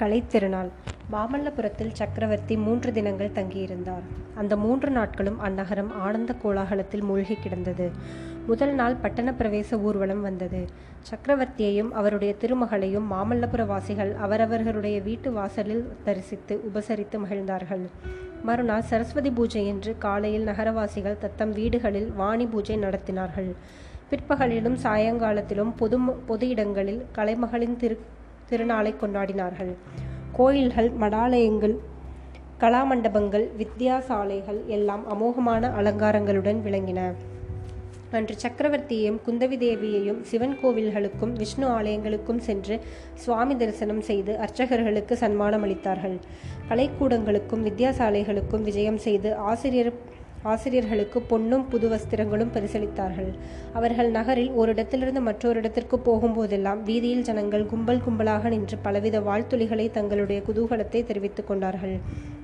கலைத்திருநாள் மாமல்லபுரத்தில் சக்கரவர்த்தி மூன்று தினங்கள் தங்கியிருந்தார். அந்த மூன்று நாட்களும் அந்நகரம் ஆனந்த கோலாகலத்தில் மூழ்கி கிடந்தது. முதல் நாள் பட்டண பிரவேச ஊர்வலம் வந்தது. சக்கரவர்த்தியையும் அவருடைய திருமகளையும் மாமல்லபுர வாசிகள் அவரவர்களுடைய வீட்டு வாசலில் தரிசித்து உபசரித்து மகிழ்ந்தார்கள். மறுநாள் சரஸ்வதி பூஜை என்று காலையில் நகரவாசிகள் தத்தம் வீடுகளில் வாணி பூஜை நடத்தினார்கள். பிற்பகலிலும் சாயங்காலத்திலும் பொது பொது இடங்களில் கலைமகளின் திரு திருநாளை கொண்டாடினார்கள். கோயில்கள் மடாலயங்கள் கலாமண்டபங்கள் வித்யாசாலைகள் எல்லாம் அமோகமான அலங்காரங்களுடன் விளங்கின. அன்று சக்கரவர்த்தியையும் குந்தவி தேவியையும் சிவன் கோவில்களுக்கும் விஷ்ணு ஆலயங்களுக்கும் சென்று சுவாமி தரிசனம் செய்து அர்ச்சகர்களுக்கு சன்மானம் அளித்தார்கள் கலைக்கூடங்களுக்கும் வித்யாசாலைகளுக்கும் விஜயம் செய்து ஆசிரியர் ஆசிரியர்களுக்கு பொன்னும் புது வஸ்திரங்களும் பரிசளித்தார்கள். அவர்கள் நகரில் ஒரு இடத்திலிருந்து மற்றொரு இடத்திற்கு போகும்போதெல்லாம் வீதியில் ஜனங்கள் கும்பல் கும்பலாக நின்று பலவித வாழ்த்துளிகளை தங்களுடைய குதூகலத்தை தெரிவித்துக் கொண்டார்கள்.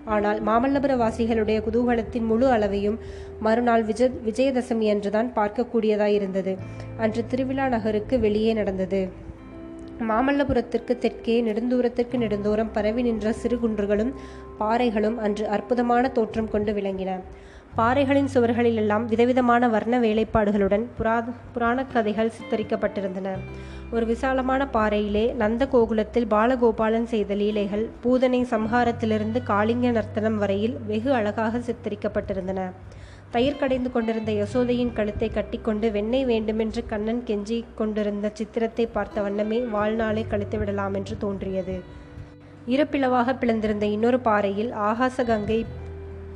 ஆனால் மாமல்லபுர வாசிகளுடைய குதூகலத்தின் முழு அளவையும் மறுநாள் விஜ விஜயதசமி அன்றுதான் பார்க்கக்கூடியதாயிருந்தது. அன்று திருவிழா நகருக்கு வெளியே நடந்தது. மாமல்லபுரத்திற்கு தெற்கே நெடுந்தூரத்திற்கு நெடுந்தூரம் பரவி நின்ற சிறு குன்றுகளும் பாறைகளும் அன்று அற்புதமான தோற்றம் கொண்டு விளங்கின. பாறைகளின் சுவர்களிலெல்லாம் விதவிதமான வர்ண வேலைப்பாடுகளுடன் புரா புராண கதைகள் சித்தரிக்கப்பட்டிருந்தன. ஒரு விசாலமான பாறையிலே நந்த கோகுலத்தில் பாலகோபாலன் செய்த லீலைகள் பூதனை சம்ஹாரத்திலிருந்து காளிங்க நர்த்தனம் வரையில் வெகு அழகாக சித்தரிக்கப்பட்டிருந்தன. தயிர் கடைந்து கொண்டிருந்த யசோதையின் கழுத்தை கட்டிக்கொண்டு வெண்ணெய் வேண்டுமென்று கண்ணன் கெஞ்சி கொண்டிருந்த சித்திரத்தை பார்த்த வண்ணமே வாழ்நாளை கழித்து விடலாம் என்று தோன்றியது. இருப்பிளவாக பிளந்திருந்த இன்னொரு பாறையில் ஆகாச கங்கை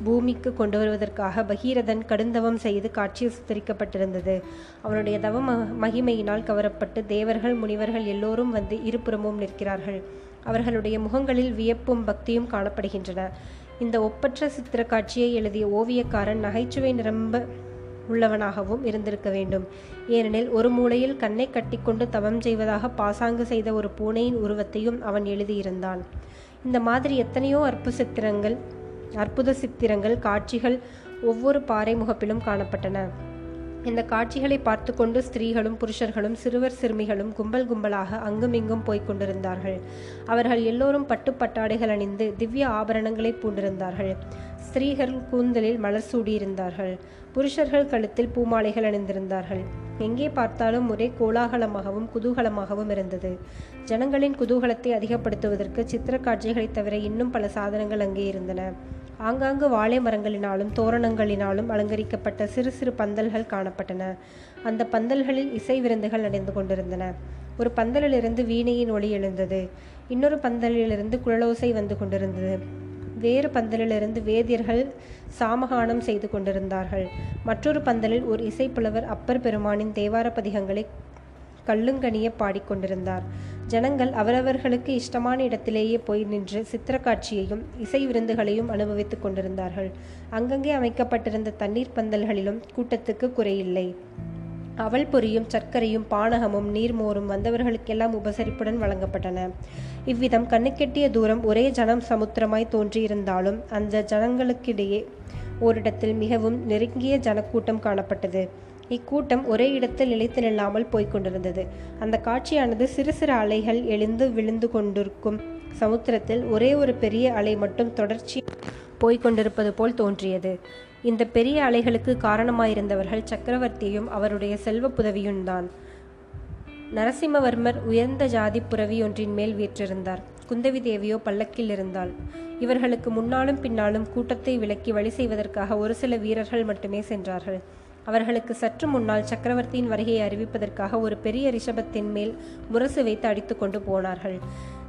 பூமிக்கு கொண்டு வருவதற்காக பகீரதன் கடுந்தவம் செய்து காட்சியில் சித்தரிக்கப்பட்டிருந்தது. அவனுடைய தவ மகிமையினால் கவரப்பட்டு தேவர்கள் முனிவர்கள் எல்லோரும் வந்து இருபுறமும் நிற்கிறார்கள். அவர்களுடைய முகங்களில் வியப்பும் பக்தியும் காணப்படுகின்றன. இந்த ஒப்பற்ற சித்திர காட்சியை எழுதிய ஓவியக்காரன் நகைச்சுவை நிரம்ப உள்ளவனாகவும் இருந்திருக்க வேண்டும். ஏனெனில் ஒரு மூலையில் கண்ணை கட்டிக்கொண்டு தவம் செய்வதாக பாசாங்கு செய்த ஒரு பூனையின் உருவத்தையும் அவன் எழுதியிருந்தான். இந்த மாதிரி எத்தனையோ அற்பு சித்திரங்கள் அற்புத சித்திரங்கள் காட்சிகள் ஒவ்வொரு பாறை முகப்பிலும் காணப்பட்டன. இந்த காட்சிகளை பார்த்து கொண்டு ஸ்திரீகளும் புருஷர்களும் சிறுவர் சிறுமிகளும் கும்பல் கும்பலாக அங்குமிங்கும் போய்க் கொண்டிருந்தார்கள். அவர்கள் எல்லோரும் பட்டு பட்டாடைகள் அணிந்து திவ்ய ஆபரணங்களை பூண்டிருந்தார்கள். ஸ்திரீகள் கூந்தலில் மலர் சூடியிருந்தார்கள். புருஷர்கள் கழுத்தில் பூமாலைகள் அணிந்திருந்தார்கள். எங்கே பார்த்தாலும் ஒரே கோலாகலமாகவும் குதூகலமாகவும் இருந்தது. ஜனங்களின் குதூகலத்தை அதிகப்படுத்துவதற்கு சித்திர காட்சிகளைத் தவிர இன்னும் பல சாதனங்கள் அங்கே இருந்தன. ஆங்காங்கு வாழை மரங்களினாலும் தோரணங்களினாலும் அலங்கரிக்கப்பட்ட சிறு சிறு பந்தல்கள் காணப்பட்டன. அந்த பந்தல்களில் இசை விருந்துகள் நடந்து கொண்டிருந்தன. ஒரு பந்தலிலிருந்து வீணையின் ஒளி எழுந்தது. இன்னொரு பந்தலிலிருந்து குழலோசை வந்து கொண்டிருந்தது. வேறு பந்தலிலிருந்து வேதியர்கள் சாமகானம் செய்து கொண்டிருந்தார்கள். மற்றொரு பந்தலில் ஒரு இசைப்புலவர் அப்பர் பெருமானின் தேவார பதிகங்களை கல்லுங்கனிய பாடிக்கொண்டிருந்தார். ஜனங்கள் அவரவர்களுக்கு இஷ்டமான இடத்திலேயே போய் நின்று சித்திர காட்சியையும் இசை விருந்துகளையும் அனுபவித்துக் கொண்டிருந்தார்கள். அங்கங்கே அமைக்கப்பட்டிருந்த தண்ணீர் பந்தல்களிலும் கூட்டத்துக்கு குறையில்லை. அவள் பொரியும் சர்க்கரையும் பானகமும் நீர்மோரும் வந்தவர்களுக்கெல்லாம் உபசரிப்புடன் வழங்கப்பட்டன. இவ்விதம் கண்ணுக்கெட்டிய தூரம் ஒரே ஜனம் சமுத்திரமாய் தோன்றியிருந்தாலும் அந்த ஜனங்களுக்கிடையே ஓரிடத்தில் மிகவும் நெருங்கிய ஜனக்கூட்டம் காணப்பட்டது. இக்கூட்டம் ஒரே இடத்தில் நிலைத்து நில்லாமல் போய்க் கொண்டிருந்தது அந்த காட்சியானது சிறு சிறு அலைகள் எழுந்து விழுந்து கொண்டிருக்கும் சமுத்திரத்தில் ஒரே ஒரு பெரிய அலை மட்டும் தொடர்ச்சி போய்கொண்டிருப்பது போல் தோன்றியது. இந்த பெரிய அலைகளுக்கு காரணமாயிருந்தவர்கள் சக்கரவர்த்தியும் அவருடைய செல்வ புதவியும் தான் நரசிம்மவர்மர் உயர்ந்த ஜாதி புறவி ஒன்றின் மேல் வீற்றிருந்தார். குந்தவி தேவியோ பல்லக்கில் இருந்தாள். இவர்களுக்கு முன்னாலும் பின்னாலும் கூட்டத்தை விலக்கி வழி செய்வதற்காக ஒரு சில வீரர்கள் மட்டுமே சென்றார்கள். அவர்களுக்கு சற்று முன்னால் சக்கரவர்த்தியின் வருகையை அறிவிப்பதற்காக ஒரு பெரிய ரிஷபத்தின் மேல் முரசு வைத்து அடித்து கொண்டு போனார்கள்.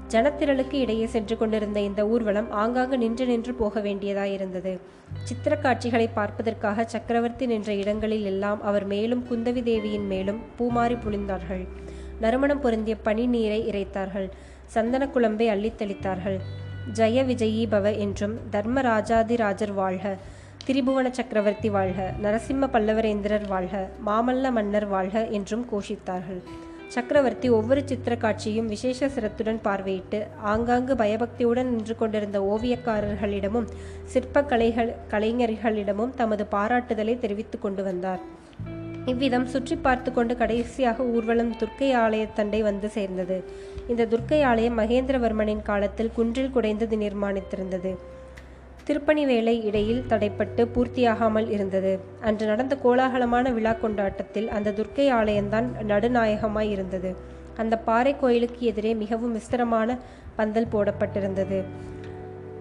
ஜனத்திரளுக்கு இடையே சென்று கொண்டிருந்த இந்த ஊர்வலம் ஆங்காங்கு நின்று நின்று போக வேண்டியதாயிருந்தது. சித்திர காட்சிகளை பார்ப்பதற்காக சக்கரவர்த்தி நின்ற இடங்களில் எல்லாம் அவர் மேலும் குந்தவி தேவியின் மேலும் பூமாறி புழிந்தார்கள் நறுமணம் பொருந்திய பனி நீரை இறைத்தார்கள். சந்தன குழம்பை அள்ளித்தளித்தார்கள். ஜெய விஜயீ பவ என்றும் தர்மராஜாதிராஜர் வாழ்க. திரிபுவன சக்கரவர்த்தி வாழ்க நரசிம்ம பல்லவரேந்திரர் வாழ்க மாமல்ல மன்னர் வாழ்க என்றும் கோஷித்தார்கள். சக்கரவர்த்தி ஒவ்வொரு சித்திர காட்சியும் விசேஷ சிரத்துடன் பார்வையிட்டு ஆங்காங்கு பயபக்தியுடன் நின்று கொண்டிருந்த ஓவியக்காரர்களிடமும் சிற்ப கலைகள் கலைஞர்களிடமும் தமது பாராட்டுதலை தெரிவித்துக் கொண்டு வந்தார். இவ்விதம் சுற்றி பார்த்து கொண்டு கடைசியாக ஊர்வலம் துர்க்கை ஆலயத்தண்டை வந்து சேர்ந்தது. இந்த துர்க்கை ஆலயம் மகேந்திரவர்மனின் காலத்தில் குன்றில் குடைந்தது நிர்மாணித்திருந்தது. திருப்பணி வேலை இடையில் தடைப்பட்டு பூர்த்தியாகாமல் இருந்தது. அன்று நடந்த கோலாகலமான விழா கொண்டாட்டத்தில் அந்த துர்க்கை ஆலயம்தான் நடுநாயகமாய் இருந்தது. அந்த பாறை கோயிலுக்கு எதிரே மிகவும் விஸ்தரமான பந்தல் போடப்பட்டிருந்தது.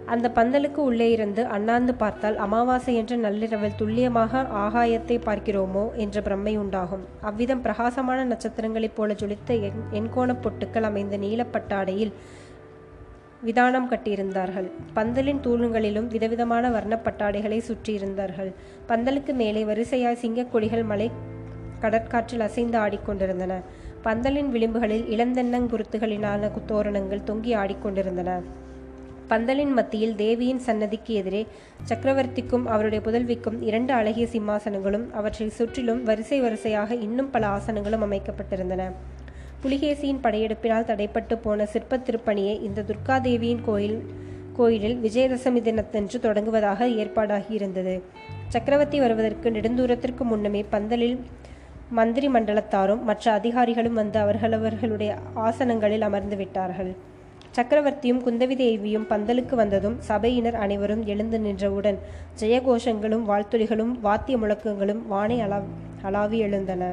அந்த பந்தலுக்கு உள்ளே இருந்து அண்ணாந்து பார்த்தால் அமாவாசை என்ற நள்ளிரவில் துல்லியமாக ஆகாயத்தை பார்க்கிறோமோ? என்ற பிரம்மை உண்டாகும். அவ்விதம் பிரகாசமான நட்சத்திரங்களைப் போல ஜொலித்த எண் எண்கோணப் பொட்டுக்கள் அமைந்த நீலப்பட்டாடையில் விதானம் கட்டியிருந்தார்கள். பந்தலின் தூணுகளிலும் விதவிதமான வர்ணப்பட்டாடைகளை சுற்றியிருந்தார்கள். பந்தலுக்கு மேலே வரிசையாய் சிங்கக்கொடிகள் மலை கடற்காற்றில் அசைந்து ஆடிக்கொண்டிருந்தன. பந்தலின் விளிம்புகளில் இளந்தென்னங்குருத்துகளினான தோரணங்கள் தொங்கி ஆடிக்கொண்டிருந்தன. பந்தலின் மத்தியில் தேவியின் சன்னதிக்கு எதிரே சக்கரவர்த்திக்கும் அவருடைய புதல்விக்கும் இரண்டு அழகிய சிம்மாசனங்களும் அவற்றை சுற்றிலும் வரிசை வரிசையாக இன்னும் பல ஆசனங்களும் அமைக்கப்பட்டிருந்தன. புலிகேசியின் படையெடுப்பினால் தடைப்பட்டு போன சிற்ப திருப்பணியை இந்த துர்காதேவியின் கோயில் கோயிலில் விஜயதசமி தினத்தன்று தொடங்குவதாக ஏற்பாடாகி இருந்தது சக்கரவர்த்தி வருவதற்கு நெடுந்தூரத்திற்கு முன்னமே பந்தலில் மந்திரி மண்டலத்தாரும் மற்ற அதிகாரிகளும் வந்து அவர்களவர்களுடைய ஆசனங்களில் அமர்ந்து விட்டார்கள். சக்கரவர்த்தியும் குந்தவி தேவியும் பந்தலுக்கு வந்ததும் சபையினர் அனைவரும் எழுந்து நின்றவுடன் ஜெயகோஷங்களும் வாழ்த்துளிகளும் வாத்திய முழக்கங்களும் வானை அளா அளாவி எழுந்தன.